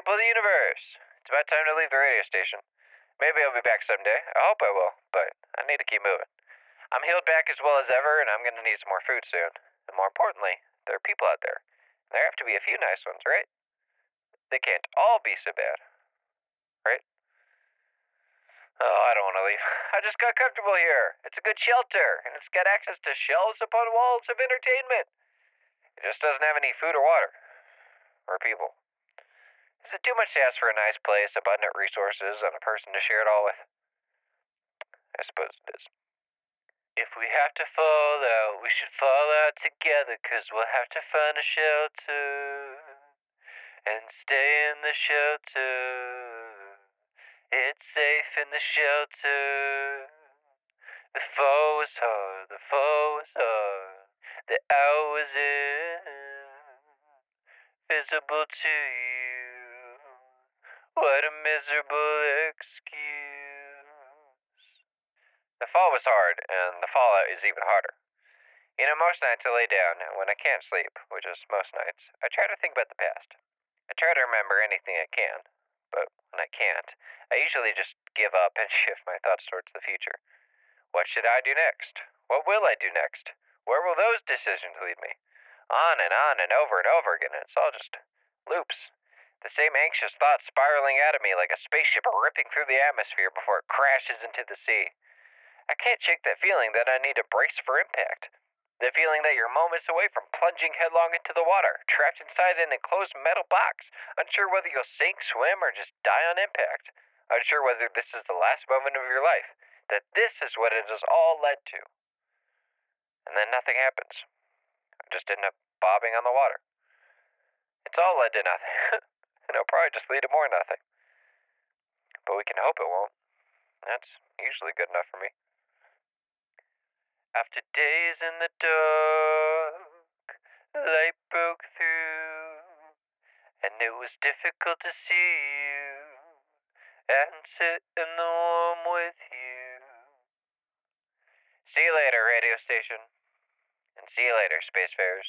people of the universe. It's about time to leave the radio station. Maybe I'll be back someday. I hope I will, but I need to keep moving. I'm healed back as well as ever, and I'm gonna need some more food soon. And more importantly, there are people out there. There have to be a few nice ones, right? They can't all be so bad. Right? Oh, I don't want to leave. I just got comfortable here. It's a good shelter, and it's got access to shelves upon walls of entertainment. It just doesn't have any food or water. Or people. Is it too much to ask for a nice place, abundant resources, and a person to share it all with? I suppose it is. If we have to fall out, we should fall out together, cause we'll have to find a shelter and stay in the shelter. It's safe in the shelter. The fall was hard, the fall was hard. The hour was invisible to you. What a miserable excuse. The fall was hard, and the fallout is even harder. You know, most nights I lay down, and when I can't sleep, which is most nights, I try to think about the past. I try to remember anything I can, but when I can't, I usually just give up and shift my thoughts towards the future. What should I do next? What will I do next? Where will those decisions lead me? On and on and over and over again, and it's all just loops. The same anxious thoughts spiraling out of me like a spaceship ripping through the atmosphere before it crashes into the sea. I can't shake that feeling that I need to brace for impact. The feeling that you're moments away from plunging headlong into the water, trapped inside an enclosed metal box, unsure whether you'll sink, swim, or just die on impact. Unsure whether this is the last moment of your life, that this is what it has all led to. And then nothing happens. I just end up bobbing on the water. It's all led to nothing, probably just lead to more nothing. But we can hope it won't. That's usually good enough for me. After days in the dark, light broke through, and it was difficult to see you and sit in the warm with you. See you later, radio station. And see you later, spacefarers.